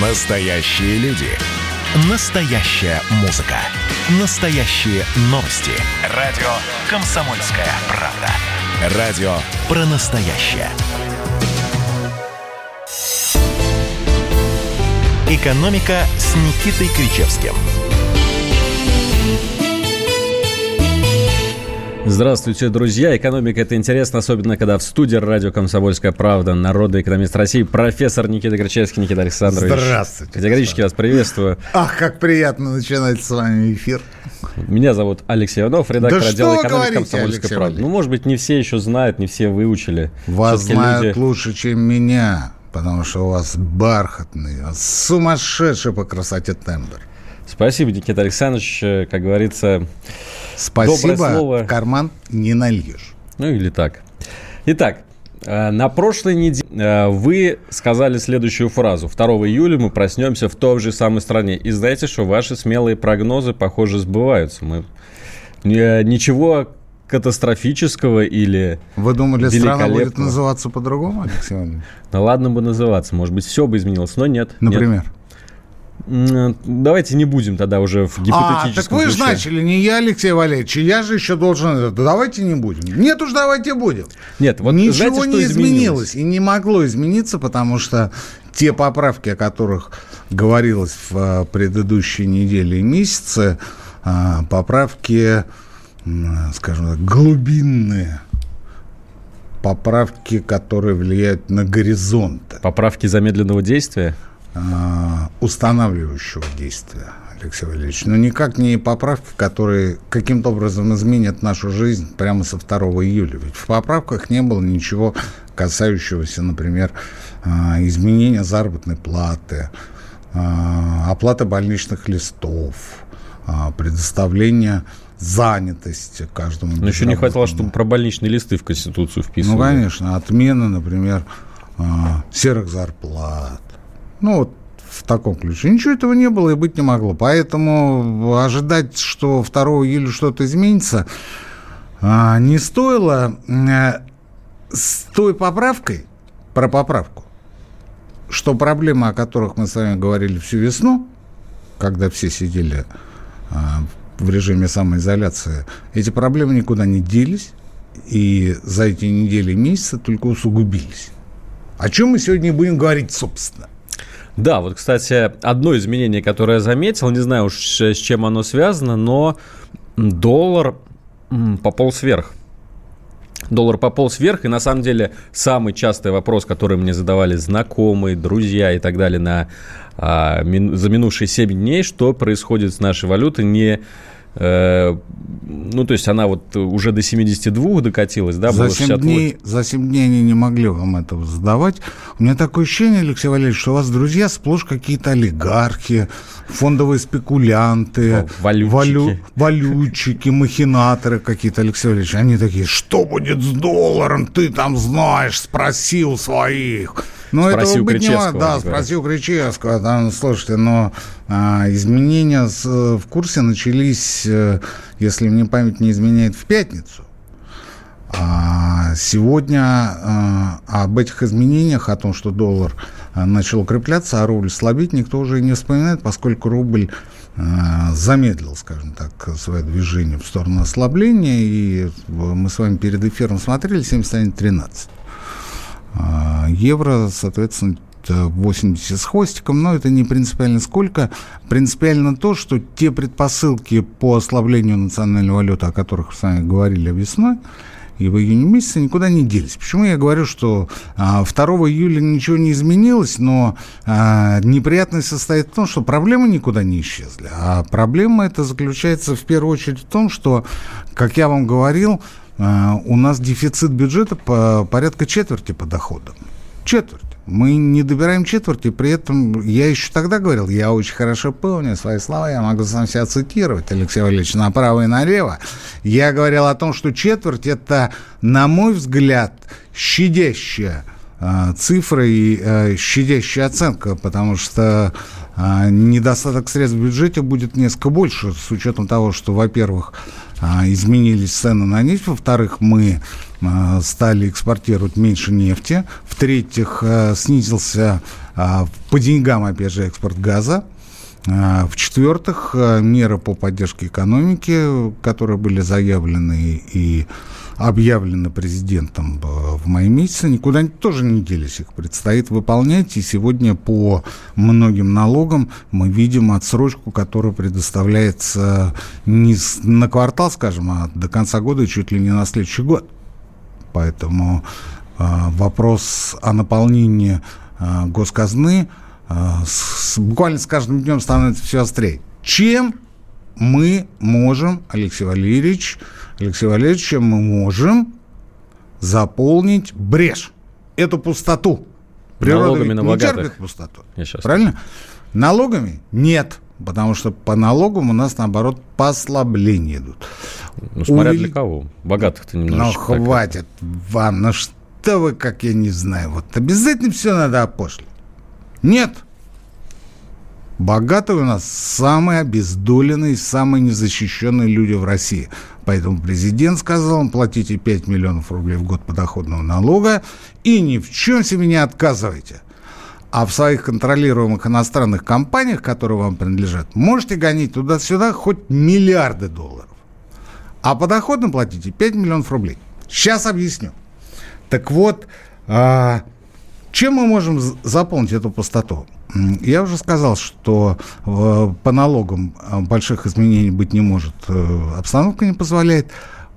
Настоящие люди. Настоящая музыка. Настоящие новости. Радио «Комсомольская правда». Радио про настоящее. «Экономика» с Никитой Кричевским. Здравствуйте, друзья. Экономика – это интересно, особенно когда в студии радио «Комсомольская правда» народный экономист России, профессор Никита Кричевский, Никита Александрович. Здравствуйте. Категорически вас приветствую. Ах, как приятно начинать с вами эфир. Меня зовут Алексей Иванов, редактор Да отдела экономики говорите, «Комсомольской Алексей правды». Валерьевич? Ну, может быть, не все еще знают, не все выучили. Вас Всё-таки знают люди- лучше, чем меня, потому что у вас бархатный, сумасшедший по красоте тембр. Спасибо, Никита Александрович. Как говорится, Спасибо, слово. карман не нальешь. Ну или так. Итак, э, на прошлой неделе э, вы сказали следующую фразу. 2 июля мы проснемся в той же самой стране. И знаете, что ваши смелые прогнозы, похоже, сбываются. Мы э, ничего катастрофического или... Вы думали, страна будет называться по-другому, Алексей Иванович? Ну ладно бы называться, может быть, все бы изменилось, но нет. нет. Например? М, Давайте не будем тогда уже в А, гипотетическом так вы же начали, не я, Алексей Валерьевич, я же еще должен... Да давайте не будем. Нет уж, давайте будем. Нет, вот Ничего знаете, что не изменилось? изменилось? и не могло измениться, потому что те поправки, о которых говорилось в а, предыдущие недели и месяцы, а, поправки, скажем так, глубинные, поправки, которые влияют на горизонты Поправки замедленного действия? А, устанавливающего действия, Алексей Валерьевич. Но никак не поправки, которые каким-то образом изменят нашу жизнь прямо со 2 июля. Ведь в поправках не было ничего касающегося, например, а, изменения заработной платы, а, оплаты больничных листов, предоставления занятости каждому. Но еще не хватало, чтобы про больничные листы в Конституцию Ну, вписывали. конечно, отмена, например, серых зарплат. Ну, вот в таком ключе. Ничего этого не было и быть не могло. Поэтому ожидать, что 2 июля что-то изменится, а, не стоило э, с той поправкой, про поправку, что проблемы, о которых мы с вами говорили всю весну, когда все сидели а, в режиме самоизоляции, эти проблемы никуда не делись, и за эти недели и месяцы только усугубились. О чем мы сегодня будем говорить, собственно? Да, вот, кстати, одно изменение, которое я заметил, не знаю уж с чем оно связано, но доллар пополз вверх. Доллар пополз вверх, и на самом деле самый частый вопрос, который мне задавали знакомые, друзья и так далее на, а, мин- за минувшие 7 дней, что происходит с нашей валютой, не... э, ну, то есть она вот уже до 72 докатилась, да, за, было 7 68. дней, за 7 дней они не могли вам этого задавать. У меня такое ощущение, Алексей Валерьевич, что у вас друзья сплошь какие-то олигархи, фондовые спекулянты, О, валютчики. валютчики, махинаторы какие-то, Алексей Валерьевич. Они такие, что будет с долларом? Ты там знаешь, спроси у своих. Ну, Спроси у быть не Кричевского, может. Да, спроси у Кричевского. Там, слушайте, но а, изменения с- в курсе начались, э, если мне память не изменяет, в пятницу. А сегодня а, об этих изменениях, о том, что доллар а, начал укрепляться, а рубль слабеть, никто уже не вспоминает, поскольку рубль а, замедлил, скажем так, свое движение в сторону ослабления. И в- мы с вами перед эфиром смотрели 71.13. А, Евро, соответственно, это 80 с хвостиком, но это не принципиально сколько. Принципиально то, что те предпосылки по ослаблению национальной валюты, о которых с вами говорили весной, и в июне месяце никуда не делись. Почему я говорю, что а, 2 июля ничего не изменилось, но а, неприятность состоит в том, что проблемы никуда не исчезли. А проблема это заключается в первую очередь в том, что, как я вам говорил, а, у нас дефицит бюджета по порядка четверти по доходам. Четверть. Мы не добираем четверти, при этом я еще тогда говорил, я очень хорошо помню свои слова, я могу сам себя цитировать, Алексей Валерьевич, направо и налево. Я говорил о том, что четверть – это, на мой взгляд, щадящая э, цифра и э, щадящая оценка, потому что э, недостаток средств в бюджете будет несколько больше, с учетом того, что, во-первых, э, изменились цены на нефть, во-вторых, мы э, стали экспортировать меньше нефти, в-третьих, э, снизился по деньгам, опять же, экспорт газа. В-четвертых, меры по поддержке экономики, которые были заявлены и объявлены президентом в мае месяце, никуда тоже не делись. Их предстоит выполнять. И сегодня по многим налогам мы видим отсрочку, которая предоставляется не на квартал, скажем, а до конца года чуть ли не на следующий год. Поэтому э, вопрос о наполнении э, госказны э, с, буквально с каждым днем становится все острее. Чем мы можем, Алексей Валерьевич, Алексей Валерьевич, чем мы можем заполнить брешь, эту пустоту. Природа Налогами на не богатых. терпит пустоту. Правильно? Налогами? Нет. Потому что по налогам у нас, наоборот, послабления идут. Ну, смотря Увели... для кого. Богатых-то немножечко. Ну, хватит так. вам. Ну, что вы, как я не знаю. Вот обязательно все надо опошлить. Нет. Богатые у нас самые обездоленные, самые незащищенные люди в России. Поэтому президент сказал, платите 5 миллионов рублей в год подоходного налога и ни в чем себе не отказывайте. А в своих контролируемых иностранных компаниях, которые вам принадлежат, можете гонить туда-сюда хоть миллиарды долларов. А подоходно платите 5 миллионов рублей. Сейчас объясню. Так вот, а, чем мы можем заполнить эту пустоту? Я уже сказал, что э, по налогам э, больших изменений быть не может, э, обстановка не позволяет.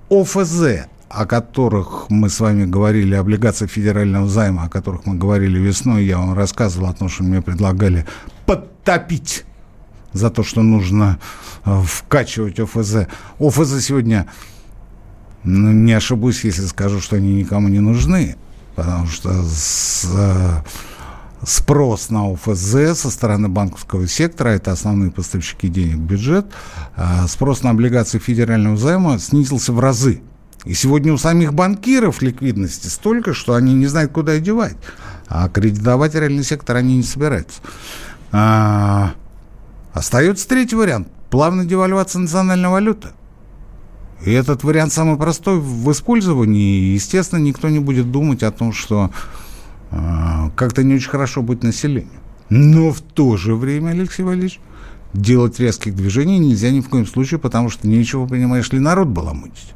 ОФЗ, о которых мы с вами говорили, облигации федерального займа, о которых мы говорили весной, я вам рассказывал о том, что мне предлагали подтопить за то, что нужно вкачивать ОФЗ. ОФЗ сегодня, ну, не ошибусь, если скажу, что они никому не нужны, потому что с спрос на ОФЗ со стороны банковского сектора, это основные поставщики денег в бюджет, а спрос на облигации федерального займа снизился в разы. И сегодня у самих банкиров ликвидности столько, что они не знают, куда девать. А кредитовать реальный сектор они не собираются. А, остается третий вариант. Плавная девальвация национальной валюты. И этот вариант самый простой в использовании. Естественно, никто не будет думать о том, что а, как-то не очень хорошо быть населению. Но в то же время, Алексей Валерьевич, делать резких движений нельзя ни в коем случае, потому что нечего, понимаешь ли, народ баламутить.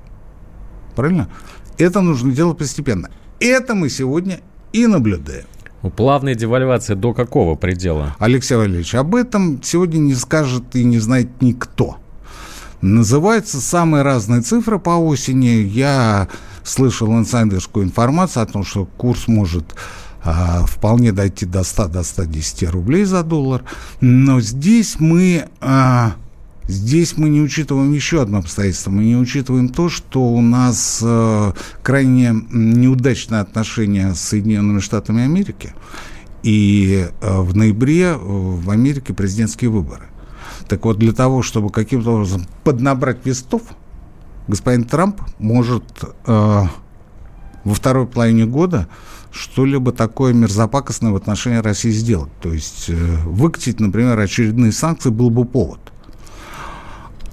Правильно? Это нужно делать постепенно. Это мы сегодня и наблюдаем. Плавная девальвация до какого предела? Алексей Валерьевич, об этом сегодня не скажет и не знает никто. Называются самые разные цифры по осени. Я слышал инсайдерскую информацию о том, что курс может а, вполне дойти до 100 до 110 рублей за доллар. Но здесь мы а, Здесь мы не учитываем еще одно обстоятельство. Мы не учитываем то, что у нас э, крайне неудачное отношение с Соединенными Штатами Америки. И э, в ноябре в Америке президентские выборы. Так вот, для того, чтобы каким-то образом поднабрать вестов, господин Трамп может э, во второй половине года что-либо такое мерзопакостное в отношении России сделать. То есть э, выкатить, например, очередные санкции был бы повод.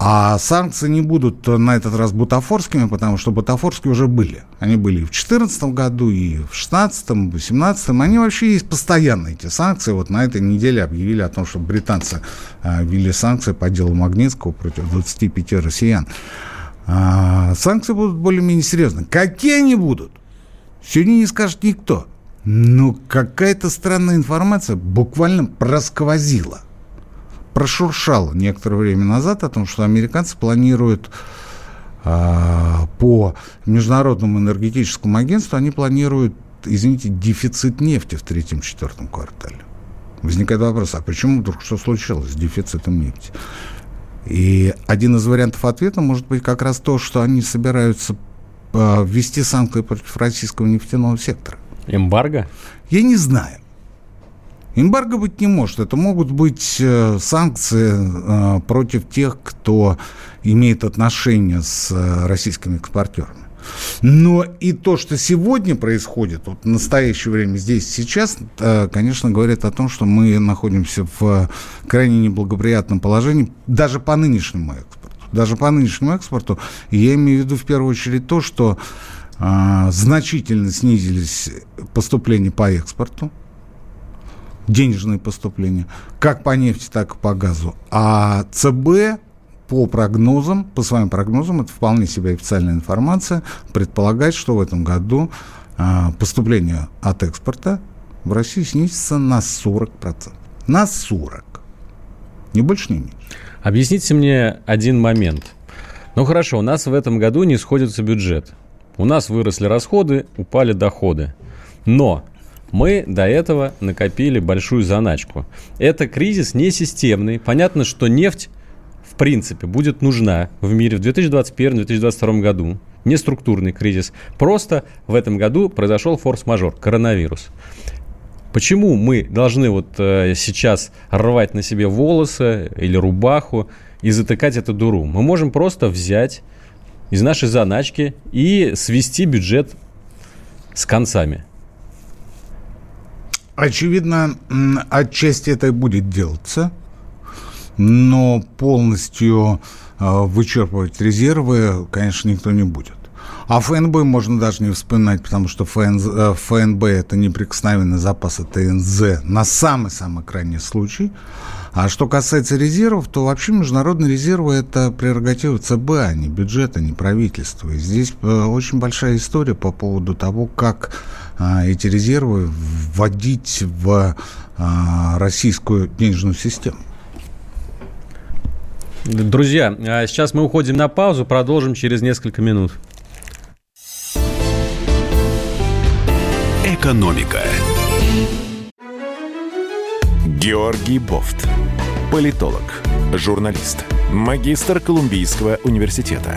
А санкции не будут на этот раз бутафорскими, потому что бутафорские уже были. Они были и в 2014 году, и в 2016, 2018. Они вообще есть постоянно, эти санкции. Вот на этой неделе объявили о том, что британцы э, ввели санкции по делу Магнитского против 25 россиян. А, санкции будут более-менее серьезные. Какие они будут? Сегодня не скажет никто. Но какая-то странная информация буквально просквозила, прошуршала некоторое время назад о том, что американцы планируют а, по Международному энергетическому агентству, они планируют, извините, дефицит нефти в третьем-четвертом квартале. Возникает вопрос, а почему вдруг что случилось с дефицитом нефти? И один из вариантов ответа может быть как раз то, что они собираются э, ввести санкции против российского нефтяного сектора. Эмбарго? Я не знаю. Эмбарго быть не может. Это могут быть э, санкции э, против тех, кто имеет отношение с э, российскими экспортерами. Но и то, что сегодня происходит, вот в настоящее время здесь сейчас, конечно, говорит о том, что мы находимся в крайне неблагоприятном положении даже по нынешнему экспорту. Даже по нынешнему экспорту. Я имею в виду в первую очередь то, что значительно снизились поступления по экспорту. Денежные поступления, как по нефти, так и по газу. А ЦБ по прогнозам, по своим прогнозам, это вполне себе официальная информация, предполагает, что в этом году а, поступление от экспорта в России снизится на 40%. На 40%. Ни больше, ни меньше. Объясните мне один момент. Ну хорошо, у нас в этом году не сходится бюджет. У нас выросли расходы, упали доходы. Но мы до этого накопили большую заначку. Это кризис не системный. Понятно, что нефть в принципе будет нужна в мире в 2021-2022 году. Не структурный кризис. Просто в этом году произошел форс-мажор, коронавирус. Почему мы должны вот э, сейчас рвать на себе волосы или рубаху и затыкать эту дуру? Мы можем просто взять из нашей заначки и свести бюджет с концами. Очевидно, отчасти это будет делаться, но полностью э, вычерпывать резервы, конечно, никто не будет. А ФНБ можно даже не вспоминать, потому что ФН, э, ФНБ это неприкосновенный запас ТНЗ на самый-самый крайний случай. А что касается резервов, то вообще международные резервы – это прерогатива ЦБ, а не бюджета, а не правительства. И здесь э, очень большая история по поводу того, как а, эти резервы вводить в а, российскую денежную систему. Друзья, а сейчас мы уходим на паузу, продолжим через несколько минут. Экономика. Георгий Бофт. Политолог, журналист, магистр Колумбийского университета,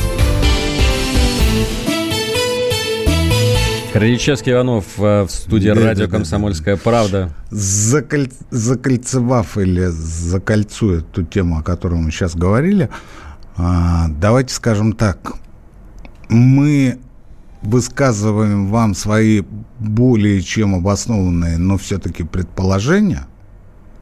Крыльчевский Иванов э, в студии да, радио да, «Комсомольская да, правда». Заколь... Закольцевав или закольцуя ту тему, о которой мы сейчас говорили, а, давайте скажем так. Мы высказываем вам свои более чем обоснованные, но все-таки предположения.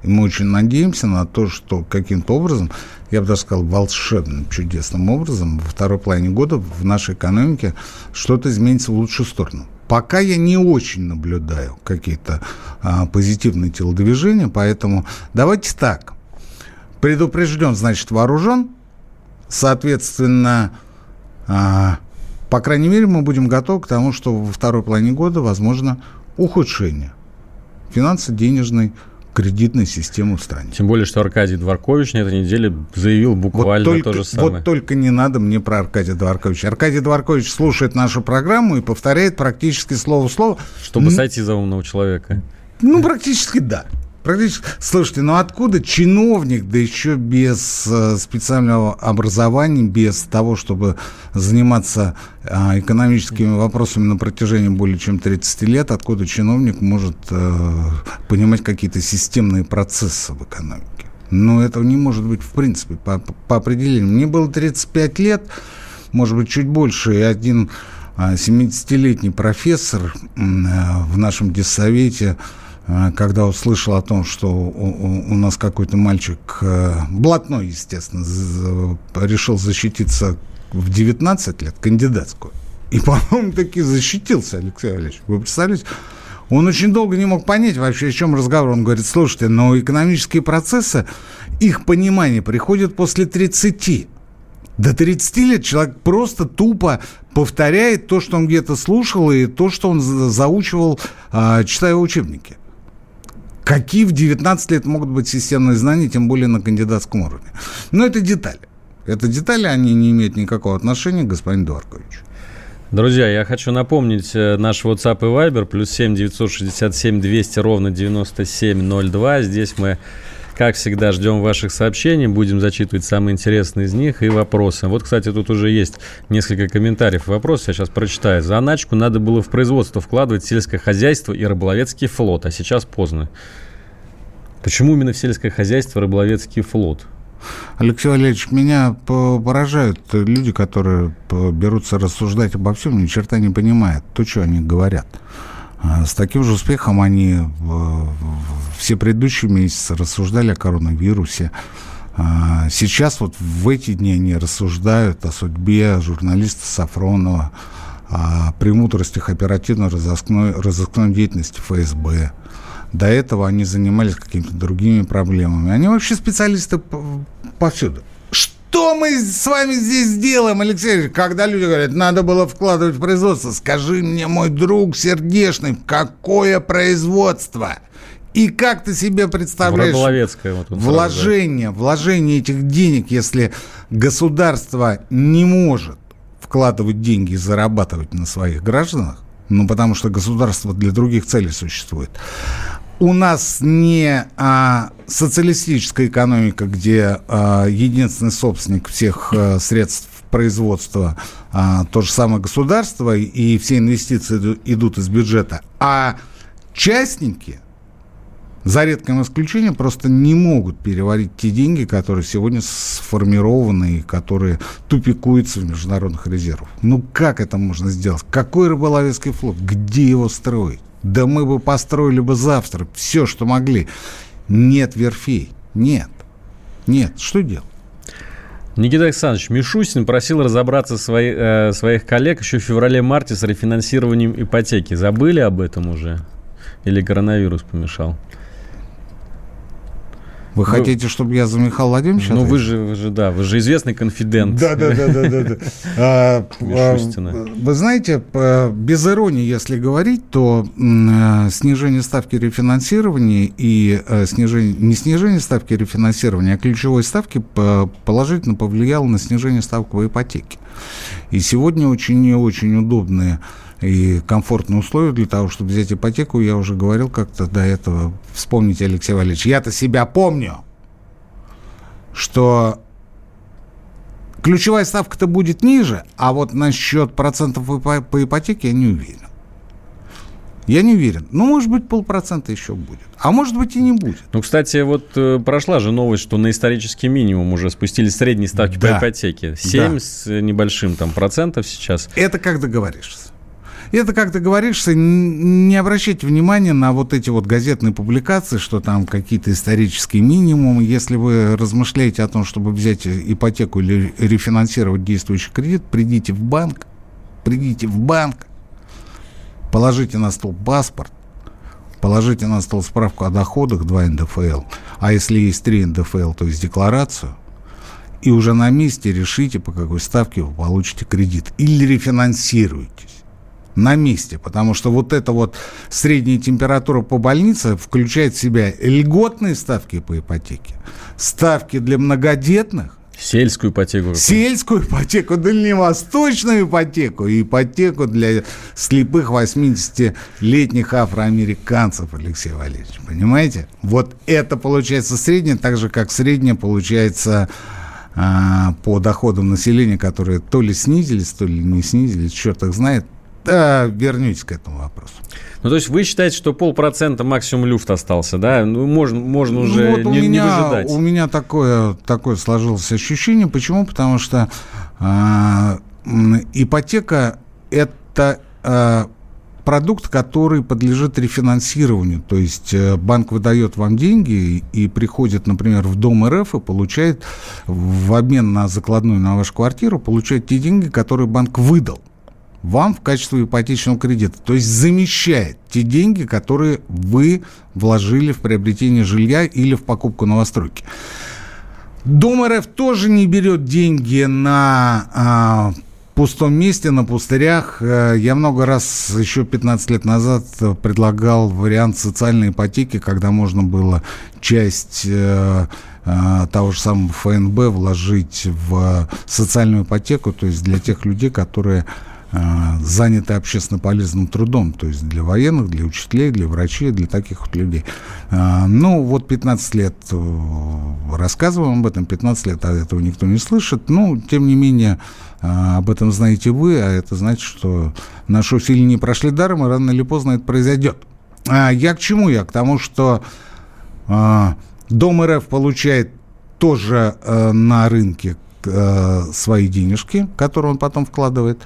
И мы очень надеемся на то, что каким-то образом, я бы даже сказал, волшебным, чудесным образом, во второй половине года в нашей экономике что-то изменится в лучшую сторону. Пока я не очень наблюдаю какие-то а, позитивные телодвижения, поэтому давайте так. Предупрежден, значит, вооружен. Соответственно, а, по крайней мере, мы будем готовы к тому, что во второй половине года возможно ухудшение финансово-денежной кредитной системы в стране. Тем более, что Аркадий Дворкович на этой неделе заявил буквально вот только, то же самое. Вот только не надо мне про Аркадия Дворковича. Аркадий Дворкович слушает нашу программу и повторяет практически слово в слово. Чтобы сойти за умного человека. Ну, практически да. Практически. Слушайте, ну откуда чиновник, да еще без э, специального образования, без того, чтобы заниматься а, экономическими вопросами на протяжении более чем 30 лет, откуда чиновник может э, понимать какие-то системные процессы в экономике? Ну, этого не может быть в принципе по, по определению. Мне было 35 лет, может быть, чуть больше, и один 70-летний а, профессор э, в нашем диссовете когда услышал о том, что у, нас какой-то мальчик, э, блатной, естественно, решил защититься в 19 лет, кандидатскую. И, по-моему, таки защитился Алексей Валерьевич. Вы представляете? Он очень долго не мог понять вообще, о чем разговор. Он говорит, слушайте, но экономические процессы, их понимание приходит после 30. До 30 лет человек просто тупо повторяет то, что он где-то слушал, и то, что он заучивал, а, читая учебники. Какие в 19 лет могут быть системные знания, тем более на кандидатском уровне? Но это детали. Это детали, они не имеют никакого отношения к господину Дворковичу. Друзья, я хочу напомнить э, наш WhatsApp и Viber, плюс 7 967 200 ровно 9702. Здесь мы, как всегда, ждем ваших сообщений, будем зачитывать самые интересные из них и вопросы. Вот, кстати, тут уже есть несколько комментариев и вопросов, я сейчас прочитаю. За Заначку надо было в производство вкладывать сельское хозяйство и рыболовецкий флот, а сейчас поздно. Почему именно в сельское хозяйство рыболовецкий флот? Алексей Валерьевич, меня поражают люди, которые берутся рассуждать обо всем, ни черта не понимают то, что они говорят. А с таким же успехом они все предыдущие месяцы рассуждали о коронавирусе. А сейчас вот в эти дни они рассуждают о судьбе журналиста Сафронова, о премудростях оперативно-розыскной розыскной деятельности ФСБ. До этого они занимались какими-то другими проблемами. Они вообще специалисты повсюду. Что мы с вами здесь делаем, Алексей Когда люди говорят, надо было вкладывать в производство, скажи мне, мой друг сердечный, какое производство? И как ты себе представляешь вот вложение, вложение этих денег, если государство не может вкладывать деньги и зарабатывать на своих гражданах, ну, потому что государство для других целей существует у нас не а, социалистическая экономика, где а, единственный собственник всех а, средств производства а, то же самое государство, и все инвестиции идут из бюджета, а частники, за редким исключением, просто не могут переварить те деньги, которые сегодня сформированы и которые тупикуются в международных резервах. Ну, как это можно сделать? Какой рыболовецкий флот? Где его строить? Да мы бы построили бы завтра все, что могли. Нет верфей. Нет. Нет. Что делать? Никита Александрович, Мишустин просил разобраться свои, э, своих коллег еще в феврале-марте с рефинансированием ипотеки. Забыли об этом уже? Или коронавирус помешал? Вы, вы хотите, чтобы я за Михаила Владимировича? Ну, вы же, вы же, да, вы же известный конфидент. Да, да, да, да, да. А, а, вы знаете, без иронии, если говорить, то э, снижение ставки рефинансирования и э, снижение, не снижение ставки рефинансирования, а ключевой ставки положительно повлияло на снижение ставок по ипотеке. И сегодня очень и очень удобные и комфортные условия для того, чтобы взять ипотеку, я уже говорил как-то до этого. Вспомните, Алексей Валерьевич, я-то себя помню, что ключевая ставка-то будет ниже, а вот насчет процентов по ипотеке я не уверен. Я не уверен. Ну, может быть, полпроцента еще будет. А может быть, и не будет. Ну, кстати, вот э, прошла же новость, что на исторический минимум уже спустили средние ставки да. по ипотеке. 7 да. с небольшим там процентов сейчас. Это как договоришься. И это, как ты говоришь, не обращайте внимания на вот эти вот газетные публикации, что там какие-то исторические минимумы. Если вы размышляете о том, чтобы взять ипотеку или рефинансировать действующий кредит, придите в банк, придите в банк, положите на стол паспорт, положите на стол справку о доходах 2 НДФЛ, а если есть 3 НДФЛ, то есть декларацию, и уже на месте решите, по какой ставке вы получите кредит. Или рефинансируетесь на месте, потому что вот эта вот средняя температура по больнице включает в себя льготные ставки по ипотеке, ставки для многодетных, Сельскую ипотеку. Сельскую ипотеку, дальневосточную ипотеку и ипотеку для слепых 80-летних афроамериканцев, Алексей Валерьевич. Понимаете? Вот это получается среднее, так же, как среднее получается а, по доходам населения, которые то ли снизились, то ли не снизились, черт их знает. Да, вернитесь к этому вопросу. Ну, то есть вы считаете, что полпроцента максимум люфт остался, да? Ну, можно, можно уже ну, вот не, меня, не выжидать. У меня такое, такое сложилось ощущение. Почему? Потому что э, ипотека – это э, продукт, который подлежит рефинансированию. То есть э, банк выдает вам деньги и приходит, например, в Дом РФ и получает в обмен на закладную на вашу квартиру, получает те деньги, которые банк выдал вам в качестве ипотечного кредита. То есть замещает те деньги, которые вы вложили в приобретение жилья или в покупку новостройки. Дом РФ тоже не берет деньги на а, пустом месте, на пустырях. Э, я много раз еще 15 лет назад предлагал вариант социальной ипотеки, когда можно было часть э, э, того же самого ФНБ вложить в социальную ипотеку, то есть для тех людей, которые заняты общественно полезным трудом, то есть для военных, для учителей, для врачей, для таких вот людей. Э, ну, вот 15 лет э, рассказываем об этом, 15 лет а этого никто не слышит, ну, тем не менее, об этом знаете вы, а это значит, что наши усилия не прошли даром, и рано или поздно это произойдет. А я к чему я? К тому, что Дом РФ получает тоже э, на рынке э, свои денежки, которые он потом вкладывает.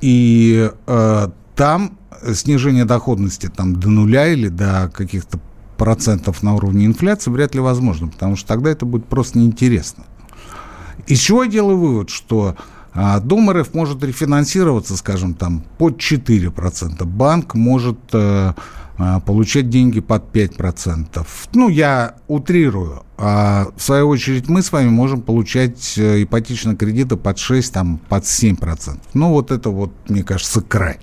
И э, там снижение доходности там, до нуля или до каких-то процентов на уровне инфляции вряд ли возможно, потому что тогда это будет просто неинтересно. Из чего я делаю вывод, что а, Дом РФ может рефинансироваться, скажем, там, под 4%. Банк может а, получать деньги под 5%. Ну, я утрирую. А в свою очередь мы с вами можем получать э, ипотечные кредиты под 6, там, под 7%. Ну, вот это вот, мне кажется, край.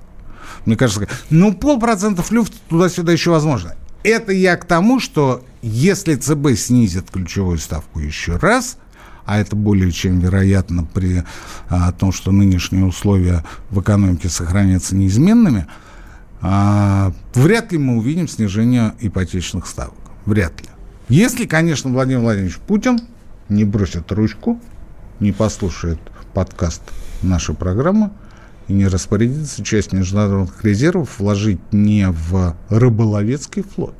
Мне кажется, ну, полпроцента люфт туда-сюда еще возможно. Это я к тому, что если ЦБ снизит ключевую ставку еще раз, а это более чем вероятно при а, том, что нынешние условия в экономике сохранятся неизменными, а, вряд ли мы увидим снижение ипотечных ставок. Вряд ли. Если, конечно, Владимир Владимирович Путин не бросит ручку, не послушает подкаст нашей программы и не распорядится часть международных резервов вложить не в рыболовецкий флот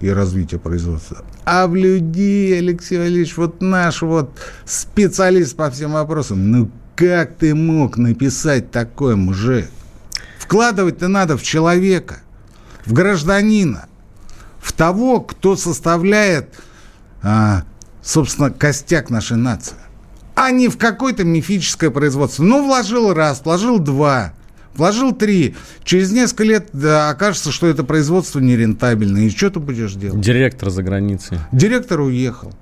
и развитие производства, а в людей, Алексей Валерьевич, вот наш вот специалист по всем вопросам. Ну как ты мог написать такое, мужик? Вкладывать-то надо в человека, в гражданина, в того, кто составляет, а, собственно, костяк нашей нации а не в какое-то мифическое производство. Ну, вложил раз, вложил два, вложил три. Через несколько лет да, окажется, что это производство нерентабельное. И что ты будешь делать? Директор за границей. Директор уехал.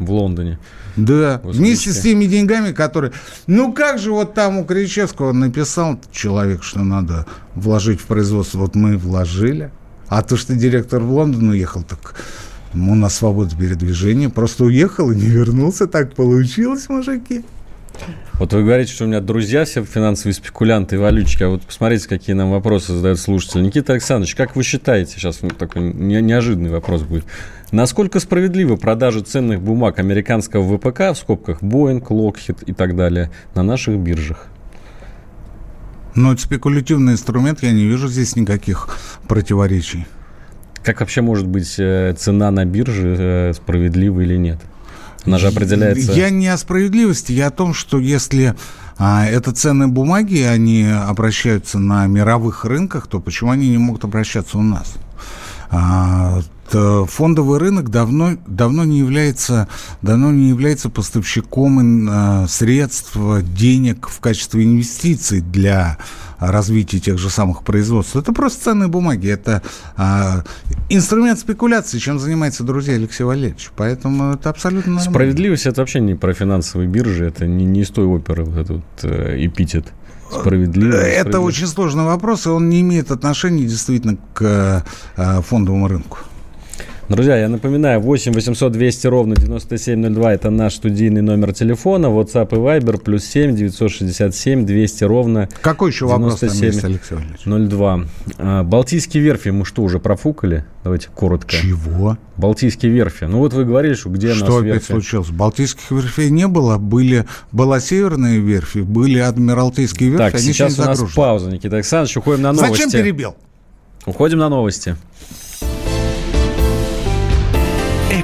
В Лондоне. Да, вместе с теми деньгами, которые... Ну, как же вот там у Кричевского написал человек, что надо вложить в производство. Вот мы вложили. А то, что директор в Лондон уехал, так ему на свободу передвижения, просто уехал и не вернулся. Так получилось, мужики. Вот вы говорите, что у меня друзья все финансовые спекулянты и валютчики, а вот посмотрите, какие нам вопросы задают слушатели. Никита Александрович, как вы считаете, сейчас такой неожиданный вопрос будет, насколько справедливы продажи ценных бумаг американского ВПК, в скобках Boeing, Lockheed и так далее, на наших биржах? Ну, это спекулятивный инструмент, я не вижу здесь никаких противоречий. Как вообще может быть э, цена на бирже э, справедлива или нет? Она же определяется... Я не о справедливости, я о том, что если а, это ценные бумаги, они обращаются на мировых рынках, то почему они не могут обращаться у нас? А, фондовый рынок давно, давно, не является, давно не является поставщиком а, средств, денег в качестве инвестиций для развитии тех же самых производств. Это просто ценные бумаги, это а, инструмент спекуляции, чем занимается друзья Алексей Валерьевич. Поэтому это абсолютно нормально. Справедливость это вообще не про финансовые биржи, это не, не из той оперы вот этот э, эпитет. Справедливо. Это очень сложный вопрос, и он не имеет отношения действительно к э, фондовому рынку. Друзья, я напоминаю, 8 800 200 ровно 9702 это наш студийный номер телефона, WhatsApp и Viber, плюс 7 967 200 ровно Какой еще 97 вопрос 02. А, Балтийские верфи мы что, уже профукали? Давайте коротко. Чего? Балтийские верфи. Ну вот вы говорили, что где что нас опять верфи? случилось? Балтийских верфей не было. Были, была северные верфи, были адмиралтейские верфи. Так, Они сейчас у нас пауза, Никита Александрович. Уходим на новости. Зачем перебил? Уходим на новости.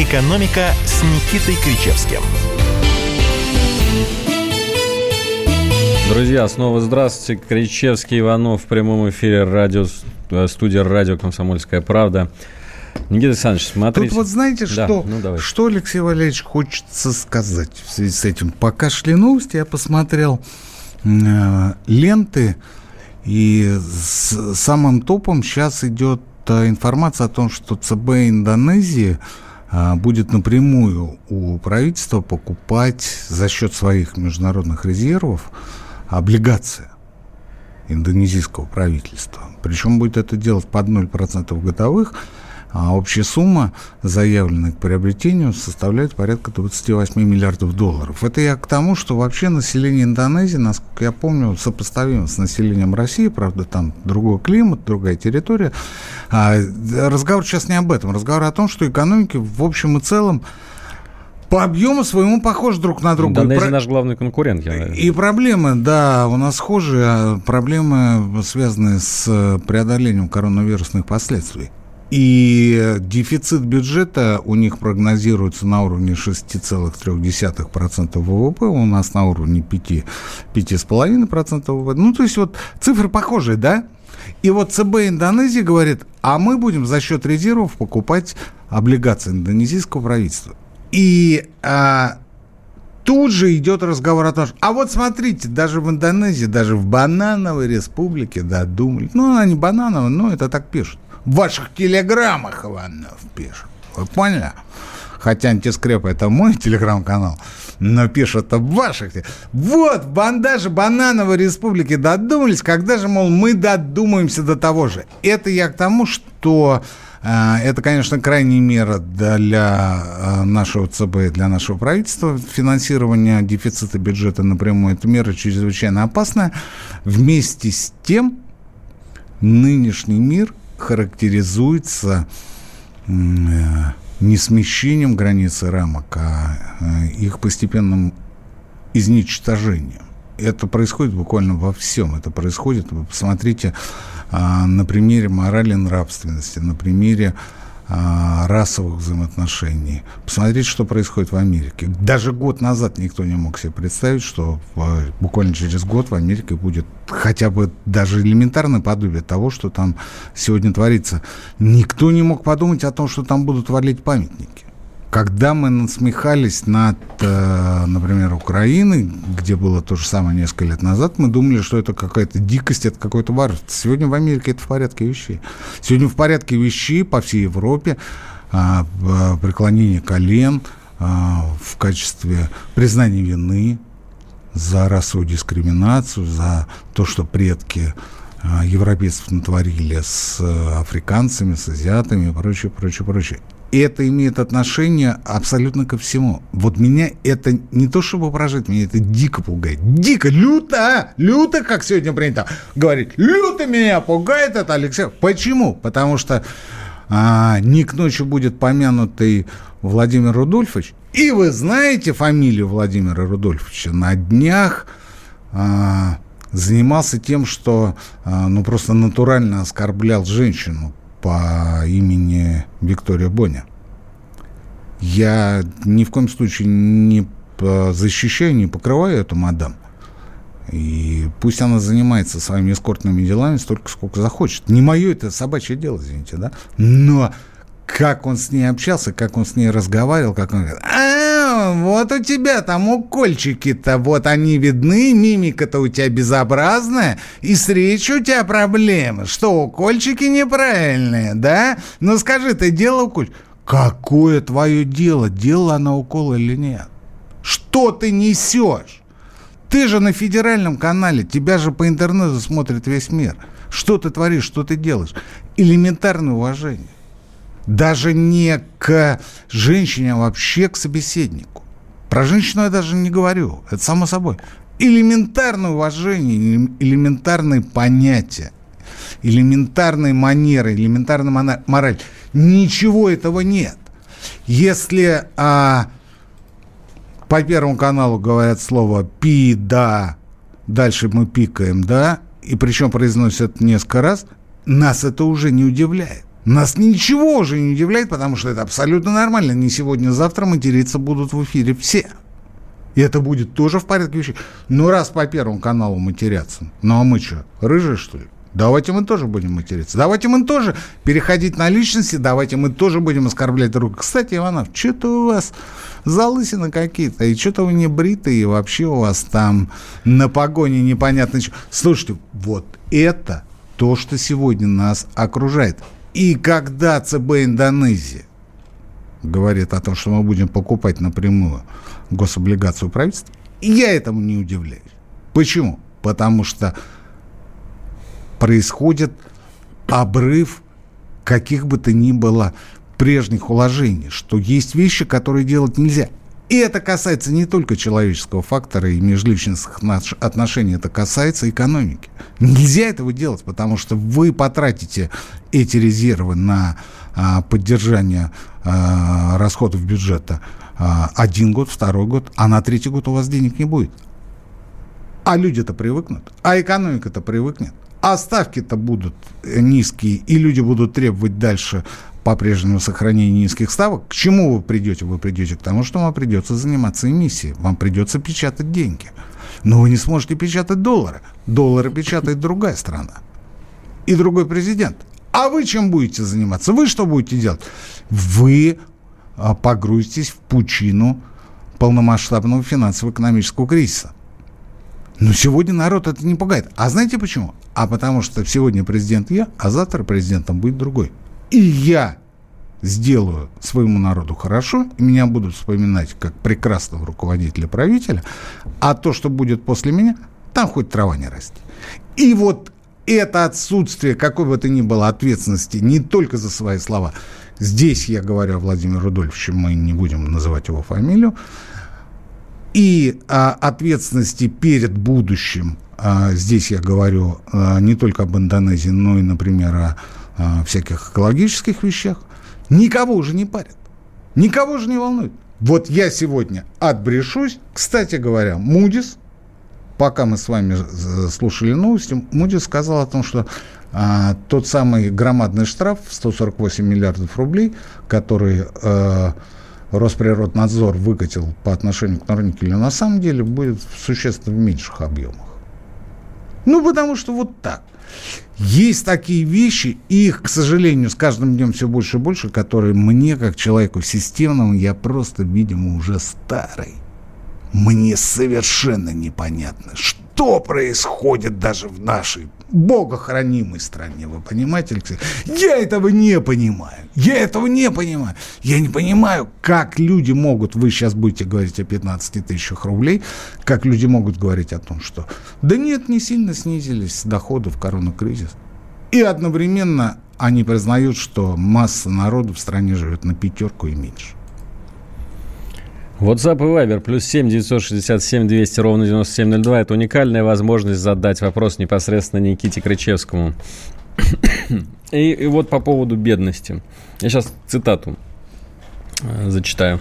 «Экономика» с Никитой Кричевским. Друзья, снова здравствуйте. Кричевский, Иванов в прямом эфире радио, э, студия радио «Комсомольская правда». Никита Александрович, смотрите. Тут вот знаете, да, что, ну, что Алексей Валерьевич хочется сказать в связи с этим? Пока шли новости, я посмотрел э, ленты, и с самым топом сейчас идет э, информация о том, что ЦБ Индонезии – будет напрямую у правительства покупать за счет своих международных резервов облигации индонезийского правительства. Причем будет это делать под 0% годовых. А общая сумма, заявленная к приобретению, составляет порядка 28 миллиардов долларов. Это я к тому, что вообще население Индонезии, насколько я помню, сопоставимо с населением России, правда, там другой климат, другая территория. А разговор сейчас не об этом. Разговор о том, что экономики в общем и целом по объему своему похожи друг на друга. Индонезия Про... наш главный конкурент. Я и проблемы, да, у нас схожи. А проблемы, связанные с преодолением коронавирусных последствий. И дефицит бюджета у них прогнозируется на уровне 6,3% ВВП, у нас на уровне 5, 5,5% ВВП. Ну, то есть вот цифры похожие, да? И вот ЦБ Индонезии говорит, а мы будем за счет резервов покупать облигации индонезийского правительства. И а, тут же идет разговор о том, что, а вот смотрите, даже в Индонезии, даже в банановой республике додумали. Ну, она не банановая, но это так пишут. В ваших телеграммах Иванов пишет. Вы поняли? Хотя антискреп это мой телеграм-канал, но пишут в ваших. Вот, бандажи Банановой Республики додумались, когда же, мол, мы додумаемся до того же. Это я к тому, что э, это, конечно, крайняя мера для э, нашего ЦБ, для нашего правительства. Финансирование дефицита бюджета напрямую – это мера чрезвычайно опасная. Вместе с тем, нынешний мир характеризуется э, не смещением границы рамок, а э, их постепенным изничтожением. Это происходит буквально во всем. Это происходит, вы посмотрите, а, на примере морали нравственности, на примере а, расовых взаимоотношений. Посмотрите, что происходит в Америке. Даже год назад никто не мог себе представить, что буквально через год в Америке будет хотя бы даже элементарное подобие того, что там сегодня творится. Никто не мог подумать о том, что там будут валить памятники. Когда мы насмехались над, э, например, Украиной, где было то же самое несколько лет назад, мы думали, что это какая-то дикость, это какой-то варварство. Сегодня в Америке это в порядке вещей. Сегодня в порядке вещей по всей Европе а, преклонение колен а, в качестве признания вины за расовую дискриминацию, за то, что предки а, европейцев натворили с э, африканцами, с азиатами и прочее, прочее, прочее. И это имеет отношение абсолютно ко всему. Вот меня это не то чтобы поражает, меня это дико пугает. Дико, люто, люто, как сегодня принято говорить. Люто меня пугает это, Алексей. Почему? Потому что а, не к ночи будет помянутый Владимир Рудольфович. И вы знаете фамилию Владимира Рудольфовича. На днях а, занимался тем, что а, ну, просто натурально оскорблял женщину по имени Виктория Боня. Я ни в коем случае не защищаю, не покрываю эту мадам. И пусть она занимается своими эскортными делами столько, сколько захочет. Не мое это собачье дело, извините, да? Но как он с ней общался, как он с ней разговаривал, как он говорит, а, вот у тебя там укольчики-то, вот они видны, мимика-то у тебя безобразная, и с речью у тебя проблемы. Что, укольчики неправильные, да? Ну скажи, ты делал укольчик? Какое твое дело, делала она укол или нет? Что ты несешь? Ты же на федеральном канале, тебя же по интернету смотрит весь мир. Что ты творишь, что ты делаешь? Элементарное уважение даже не к женщине, а вообще к собеседнику. Про женщину я даже не говорю, это само собой. Элементарное уважение, элементарные понятия, элементарные манеры, элементарная мораль. Ничего этого нет. Если а, по Первому каналу говорят слово «пи», «да», дальше мы пикаем, да, и причем произносят несколько раз, нас это уже не удивляет. Нас ничего уже не удивляет, потому что это абсолютно нормально. Не сегодня, а завтра материться будут в эфире все. И это будет тоже в порядке вещей. Ну, раз по Первому каналу матерятся, ну а мы что, рыжие, что ли? Давайте мы тоже будем материться. Давайте мы тоже переходить на личности, давайте мы тоже будем оскорблять друг Кстати, Иванов, что-то у вас залысины какие-то, и что-то вы не бритые, и вообще у вас там на погоне непонятно что. Слушайте, вот это то, что сегодня нас окружает. И когда ЦБ Индонезии говорит о том, что мы будем покупать напрямую гособлигацию правительства, я этому не удивляюсь. Почему? Потому что происходит обрыв каких бы то ни было прежних уложений, что есть вещи, которые делать нельзя. И это касается не только человеческого фактора и межличностных отношений, это касается экономики. Нельзя этого делать, потому что вы потратите эти резервы на а, поддержание а, расходов бюджета а, один год, второй год, а на третий год у вас денег не будет. А люди-то привыкнут, а экономика-то привыкнет. А ставки-то будут низкие, и люди будут требовать дальше по-прежнему сохранения низких ставок, к чему вы придете? Вы придете к тому, что вам придется заниматься эмиссией, вам придется печатать деньги. Но вы не сможете печатать доллары. Доллары печатает другая страна. И другой президент. А вы чем будете заниматься? Вы что будете делать? Вы а, погрузитесь в пучину полномасштабного финансово-экономического кризиса. Но сегодня народ это не пугает. А знаете почему? А потому что сегодня президент я, а завтра президентом будет другой и я сделаю своему народу хорошо, и меня будут вспоминать как прекрасного руководителя правителя, а то, что будет после меня, там хоть трава не растет. И вот это отсутствие какой бы то ни было ответственности не только за свои слова, здесь я говорю о Владимире Рудольфовиче, мы не будем называть его фамилию, и а, ответственности перед будущим, а, здесь я говорю а, не только об Индонезии, но и, например, о а, всяких экологических вещах, никого уже не парят. Никого же не волнует. Вот я сегодня отбрешусь. Кстати говоря, Мудис, пока мы с вами слушали новости, Мудис сказал о том, что а, тот самый громадный штраф в 148 миллиардов рублей, который а, Росприроднадзор выкатил по отношению к Норникелю, на самом деле будет в существенно меньших объемах. Ну, потому что вот так. Есть такие вещи, их, к сожалению, с каждым днем все больше и больше, которые мне, как человеку системному, я просто, видимо, уже старый. Мне совершенно непонятно, что происходит даже в нашей богохранимой стране, вы понимаете, Алексей? Я этого не понимаю. Я этого не понимаю. Я не понимаю, как люди могут, вы сейчас будете говорить о 15 тысячах рублей, как люди могут говорить о том, что да нет, не сильно снизились доходы в коронакризис. И одновременно они признают, что масса народу в стране живет на пятерку и меньше. WhatsApp и Viber плюс 7 967 200 ровно 9702. Это уникальная возможность задать вопрос непосредственно Никите Крычевскому. и, и вот по поводу бедности. Я сейчас цитату э, зачитаю.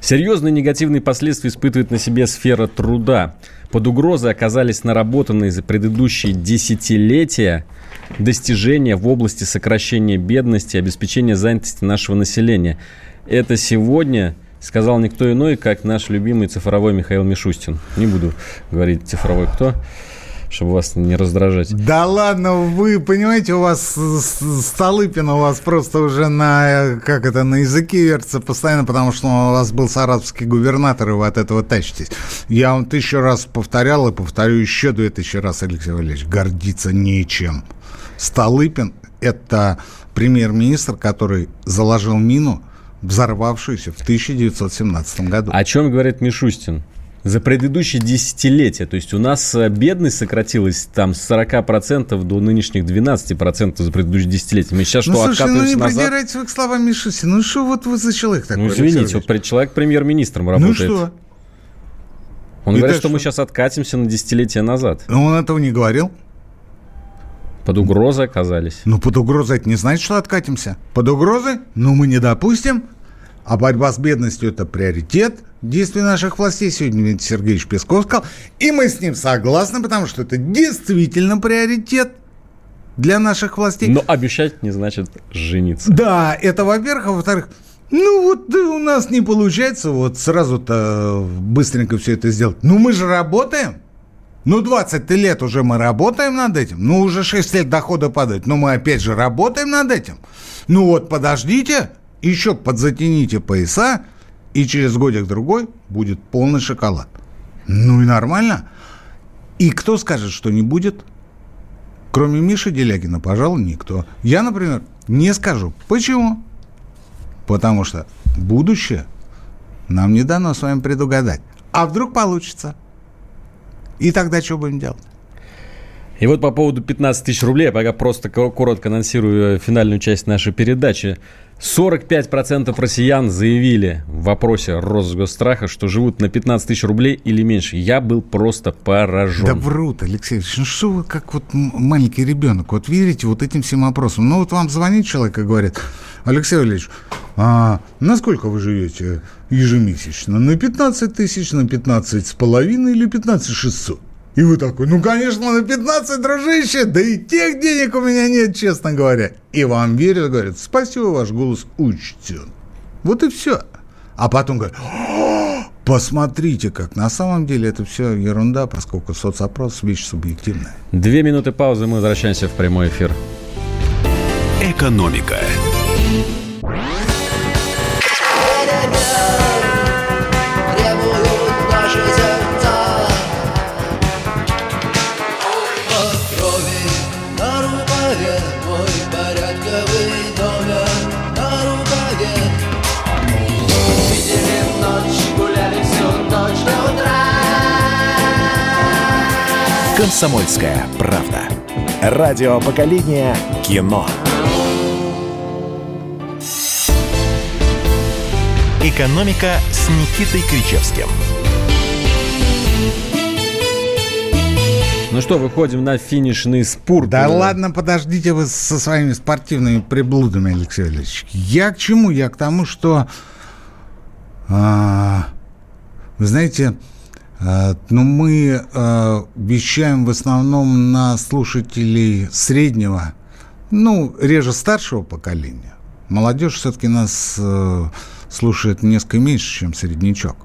Серьезные негативные последствия испытывает на себе сфера труда. Под угрозой оказались наработанные за предыдущие десятилетия достижения в области сокращения бедности и обеспечения занятости нашего населения. Это сегодня сказал никто иной, как наш любимый цифровой Михаил Мишустин. Не буду говорить цифровой кто, чтобы вас не раздражать. Да ладно, вы понимаете, у вас Столыпин у вас просто уже на, как это, на языке вертится постоянно, потому что у вас был саратовский губернатор, и вы от этого тащитесь. Я вам тысячу раз повторял и повторю еще две тысячи раз, Алексей Валерьевич, гордиться нечем. Столыпин – это премьер-министр, который заложил мину – взорвавшуюся в 1917 году. О чем говорит Мишустин? За предыдущие десятилетия. То есть у нас э, бедность сократилась там с 40% до нынешних 12% за предыдущие десятилетия. Мы сейчас ну, что, слушай, ну не назад? придирайте вы к словам Мишустина. Ну что вот вы за человек такой? Ну извините, вот человек премьер-министром ну работает. Ну что? Он И говорит, что, что мы сейчас откатимся на десятилетия назад. Но он этого не говорил. Под угрозой оказались. Ну, под угрозой это не значит, что откатимся. Под угрозой? Ну, мы не допустим. А борьба с бедностью – это приоритет действий наших властей. Сегодня Дмитрий Сергеевич Песков сказал. И мы с ним согласны, потому что это действительно приоритет для наших властей. Но обещать не значит жениться. Да, это во-первых. А во-вторых, ну вот да, у нас не получается вот сразу-то быстренько все это сделать. Ну мы же работаем. Ну, 20 лет уже мы работаем над этим. Ну, уже 6 лет дохода падают. Но мы опять же работаем над этим. Ну вот, подождите, еще подзатяните пояса, и через годик-другой будет полный шоколад. Ну и нормально. И кто скажет, что не будет? Кроме Миши Делягина, пожалуй, никто. Я, например, не скажу. Почему? Потому что будущее нам не дано с вами предугадать. А вдруг получится? И тогда что будем делать? И вот по поводу 15 тысяч рублей, я пока просто коротко анонсирую финальную часть нашей передачи. 45% россиян заявили в вопросе Росгосстраха, что живут на 15 тысяч рублей или меньше. Я был просто поражен. Да врут, Алексей Ну что вы как вот маленький ребенок, вот верите вот этим всем вопросам. Ну вот вам звонит человек и говорит, Алексей Валерьевич, а насколько вы живете ежемесячно? На 15 тысяч, на 15 с половиной или 15 600? И вы такой, ну, конечно, на 15, дружище, да и тех денег у меня нет, честно говоря. И вам верят, говорят, спасибо, ваш голос учтен. Вот и все. А потом говорят, посмотрите как. На самом деле это все ерунда, поскольку соцопрос – вещь субъективная. Две минуты паузы, мы возвращаемся в прямой эфир. Экономика. «Комсомольская правда». Радио поколения кино. «Экономика» с Никитой Кричевским. Ну что, выходим на финишный спорт. Да ладно, подождите вы со своими спортивными приблудами, Алексей Валерьевич. Я к чему? Я к тому, что... А, вы знаете, а, ну, мы а, вещаем в основном на слушателей среднего, ну, реже старшего поколения. Молодежь все-таки нас э, слушает несколько меньше, чем среднячок.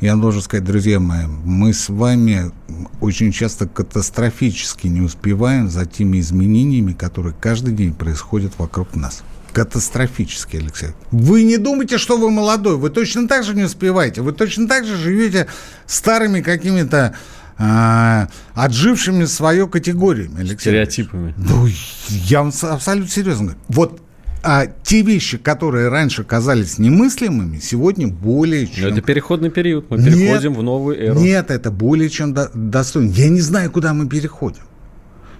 Я должен сказать, друзья мои, мы с вами очень часто катастрофически не успеваем за теми изменениями, которые каждый день происходят вокруг нас катастрофически, Алексей. Вы не думайте, что вы молодой, вы точно так же не успеваете, вы точно так же живете старыми какими-то а, отжившими свое категориями, Алексей. Стереотипами. Ну, я вам абсолютно серьезно говорю. Вот а те вещи, которые раньше казались немыслимыми, сегодня более чем... Но это переходный период, мы переходим нет, в новую эру. Нет, это более чем до, достойно. Я не знаю, куда мы переходим.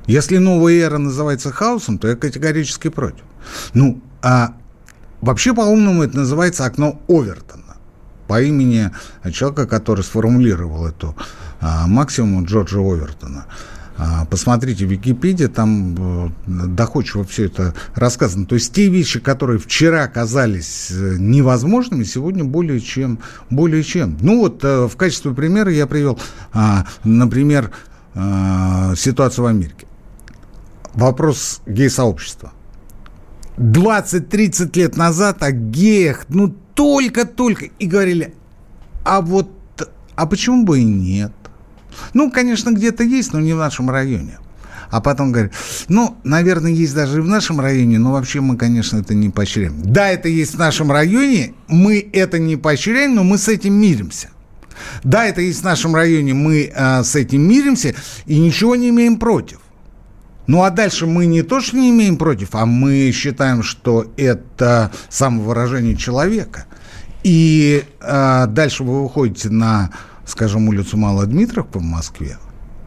Если новая эра называется хаосом, то я категорически против. Ну, а вообще, по-умному, это называется окно Овертона по имени человека, который сформулировал эту а, максимум Джорджа Овертона. А, посмотрите в Википедии, там а, доходчиво все это рассказано. То есть те вещи, которые вчера казались э, невозможными, сегодня более чем. Более чем. Ну вот э, в качестве примера я привел, а, например, ситуацию в Америке. Вопрос гей-сообщества. 20-30 лет назад о геях, ну, только-только, и говорили, а вот, а почему бы и нет? Ну, конечно, где-то есть, но не в нашем районе. А потом говорят, ну, наверное, есть даже и в нашем районе, но вообще мы, конечно, это не поощряем. Да, это есть в нашем районе, мы это не поощряем, но мы с этим миримся. Да, это есть в нашем районе, мы э, с этим миримся и ничего не имеем против. Ну а дальше мы не то, что не имеем против, а мы считаем, что это самовыражение человека. И э, дальше вы выходите на, скажем, улицу Малая Дмитровка в Москве,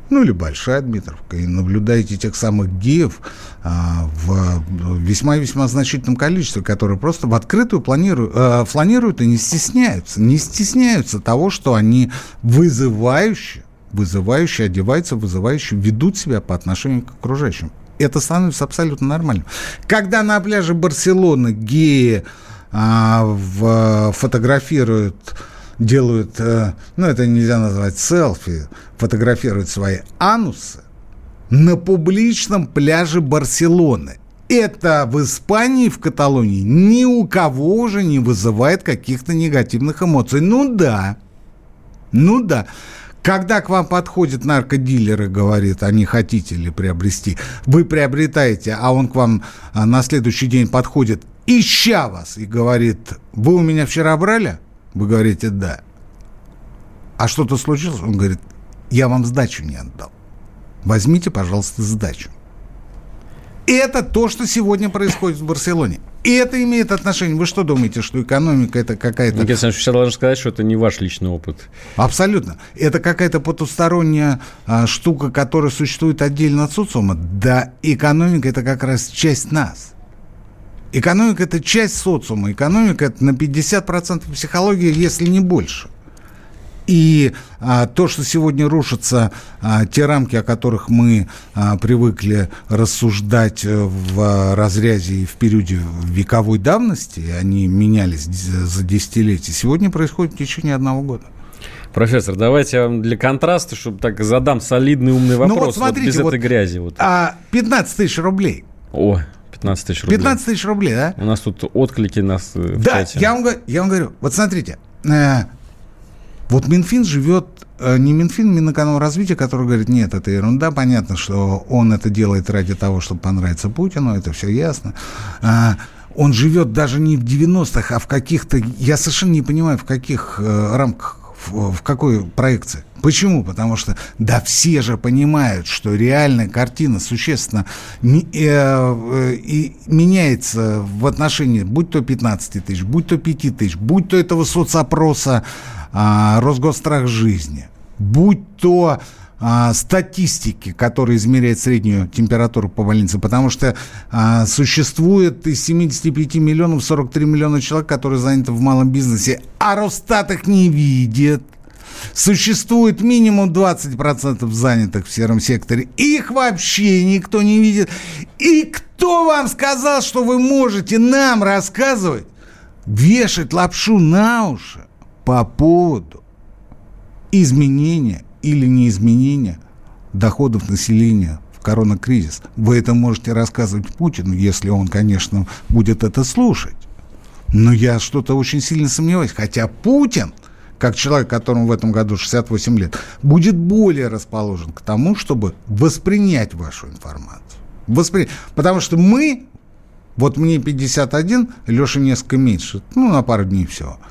ну или Большая Дмитровка, и наблюдаете тех самых геев а, в весьма-весьма значительном количестве, которые просто в открытую планируют, а, фланируют и не стесняются, не стесняются того, что они вызывающие вызывающе одеваются, вызывающе ведут себя по отношению к окружающим. Это становится абсолютно нормальным. Когда на пляже Барселоны геи а, в, фотографируют, делают, а, ну это нельзя назвать селфи, фотографируют свои анусы на публичном пляже Барселоны. Это в Испании, в Каталонии ни у кого уже не вызывает каких-то негативных эмоций. Ну да, ну да. Когда к вам подходит наркодилер и говорит, а не хотите ли приобрести, вы приобретаете, а он к вам а, на следующий день подходит, ища вас, и говорит, вы у меня вчера брали? Вы говорите, да. А что-то случилось? Он говорит, я вам сдачу не отдал. Возьмите, пожалуйста, сдачу. Это то, что сегодня происходит в Барселоне. И это имеет отношение. Вы что думаете, что экономика это какая-то... Никита Александрович, сейчас должен сказать, что это не ваш личный опыт. Абсолютно. Это какая-то потусторонняя а, штука, которая существует отдельно от социума. Да, экономика это как раз часть нас. Экономика это часть социума. Экономика это на 50% психологии, если не больше. И а, то, что сегодня рушатся а, те рамки, о которых мы а, привыкли рассуждать э, в разряде и в периоде вековой давности, они менялись за десятилетия, сегодня происходит в течение одного года. Профессор, давайте я вам для контраста, чтобы так задам солидный умный вопрос. Ну вот смотрите, вот без вот, этой грязи. Вот. А 15 тысяч рублей. О, 15 тысяч рублей. 15 тысяч рублей, да? У нас тут отклики нас э, Да, я вам, я вам говорю, вот смотрите, э, вот Минфин живет э, не Минфин, Минэкономразвитие, который говорит, нет, это ерунда, понятно, что он это делает ради того, чтобы понравиться Путину, это все ясно. А, он живет даже не в 90-х, а в каких-то, я совершенно не понимаю, в каких э, рамках, в, в какой проекции. Почему? Потому что, да, все же понимают, что реальная картина существенно ми, э, э, и меняется в отношении, будь то 15 тысяч, будь то 5 тысяч, будь то этого соцопроса, а, Росгосстрах жизни, будь то а, статистики, которые измеряют среднюю температуру по больнице, потому что а, существует из 75 миллионов 43 миллиона человек, которые заняты в малом бизнесе, а Росстат их не видит. Существует минимум 20% занятых в сером секторе. Их вообще никто не видит. И кто вам сказал, что вы можете нам рассказывать, вешать лапшу на уши? по поводу изменения или неизменения доходов населения в коронакризис. Вы это можете рассказывать Путину, если он, конечно, будет это слушать. Но я что-то очень сильно сомневаюсь. Хотя Путин, как человек, которому в этом году 68 лет, будет более расположен к тому, чтобы воспринять вашу информацию. Воспри... Потому что мы, вот мне 51, Леша несколько меньше, ну, на пару дней всего –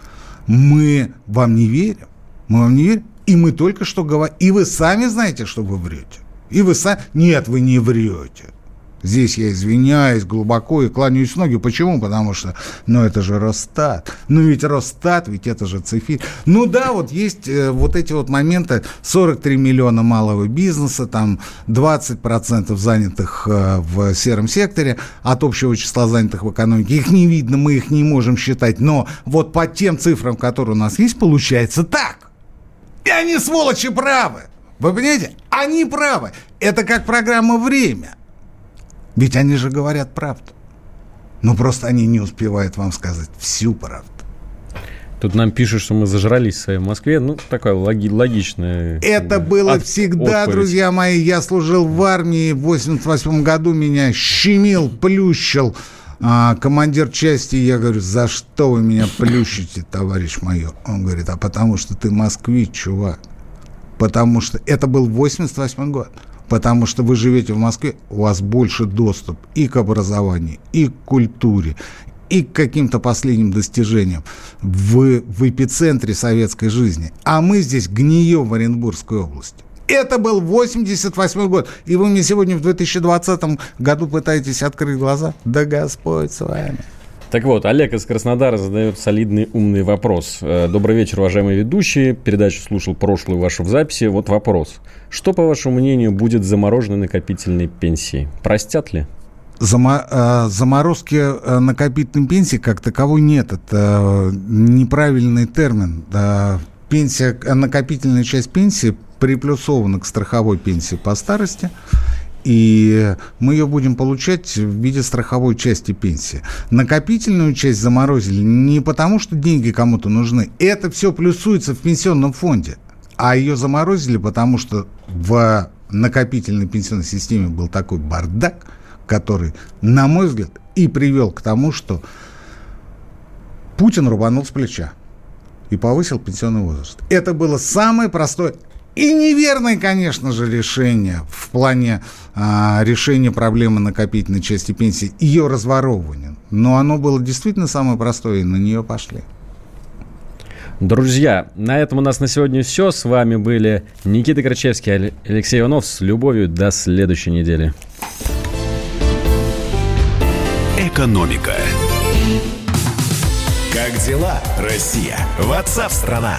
мы вам не верим. Мы вам не верим. И мы только что говорим. И вы сами знаете, что вы врете. И вы сами... Нет, вы не врете. Здесь я извиняюсь глубоко и кланяюсь ноги. Почему? Потому что, ну, это же Росстат. Ну, ведь Росстат, ведь это же цифи. Ну, да, вот есть э, вот эти вот моменты. 43 миллиона малого бизнеса, там 20% занятых э, в сером секторе от общего числа занятых в экономике. Их не видно, мы их не можем считать. Но вот по тем цифрам, которые у нас есть, получается так. И они, сволочи, правы. Вы понимаете? Они правы. Это как программа «Время». Ведь они же говорят правду. Но просто они не успевают вам сказать всю правду. Тут нам пишут, что мы зажрались в своей Москве. Ну, такая логи, логичная. Это было от, всегда, отповедь. друзья мои. Я служил в армии. В 88 году меня щемил, плющил а, командир части. Я говорю, за что вы меня плющите, товарищ майор? Он говорит, а потому что ты москвич, чувак. Потому что это был 88 год потому что вы живете в Москве, у вас больше доступ и к образованию, и к культуре, и к каким-то последним достижениям в, в эпицентре советской жизни. А мы здесь гнием в Оренбургской области. Это был 88 год. И вы мне сегодня в 2020 году пытаетесь открыть глаза? Да Господь с вами. Так вот, Олег из Краснодара задает солидный умный вопрос. Э, Добрый вечер, уважаемые ведущие. Передачу слушал прошлую вашу в записи. Вот вопрос. Что, по вашему мнению, будет замороженной накопительной пенсией? Простят ли? Э, заморозки э, накопительной пенсии как таковой нет. Это неправильный термин. Пенсия, накопительная часть пенсии приплюсована к страховой пенсии по старости. И мы ее будем получать в виде страховой части пенсии. Накопительную часть заморозили не потому, что деньги кому-то нужны. Это все плюсуется в пенсионном фонде. А ее заморозили, потому что в накопительной пенсионной системе был такой бардак, который, на мой взгляд, и привел к тому, что Путин рубанул с плеча и повысил пенсионный возраст. Это было самое простое и неверное, конечно же, решение в плане а, решения проблемы накопительной части пенсии, ее разворовывания. Но оно было действительно самое простое, и на нее пошли. Друзья, на этом у нас на сегодня все. С вами были Никита Крачевский, Алексей Иванов. С любовью до следующей недели. Экономика. Как дела, Россия? Ватсап-страна!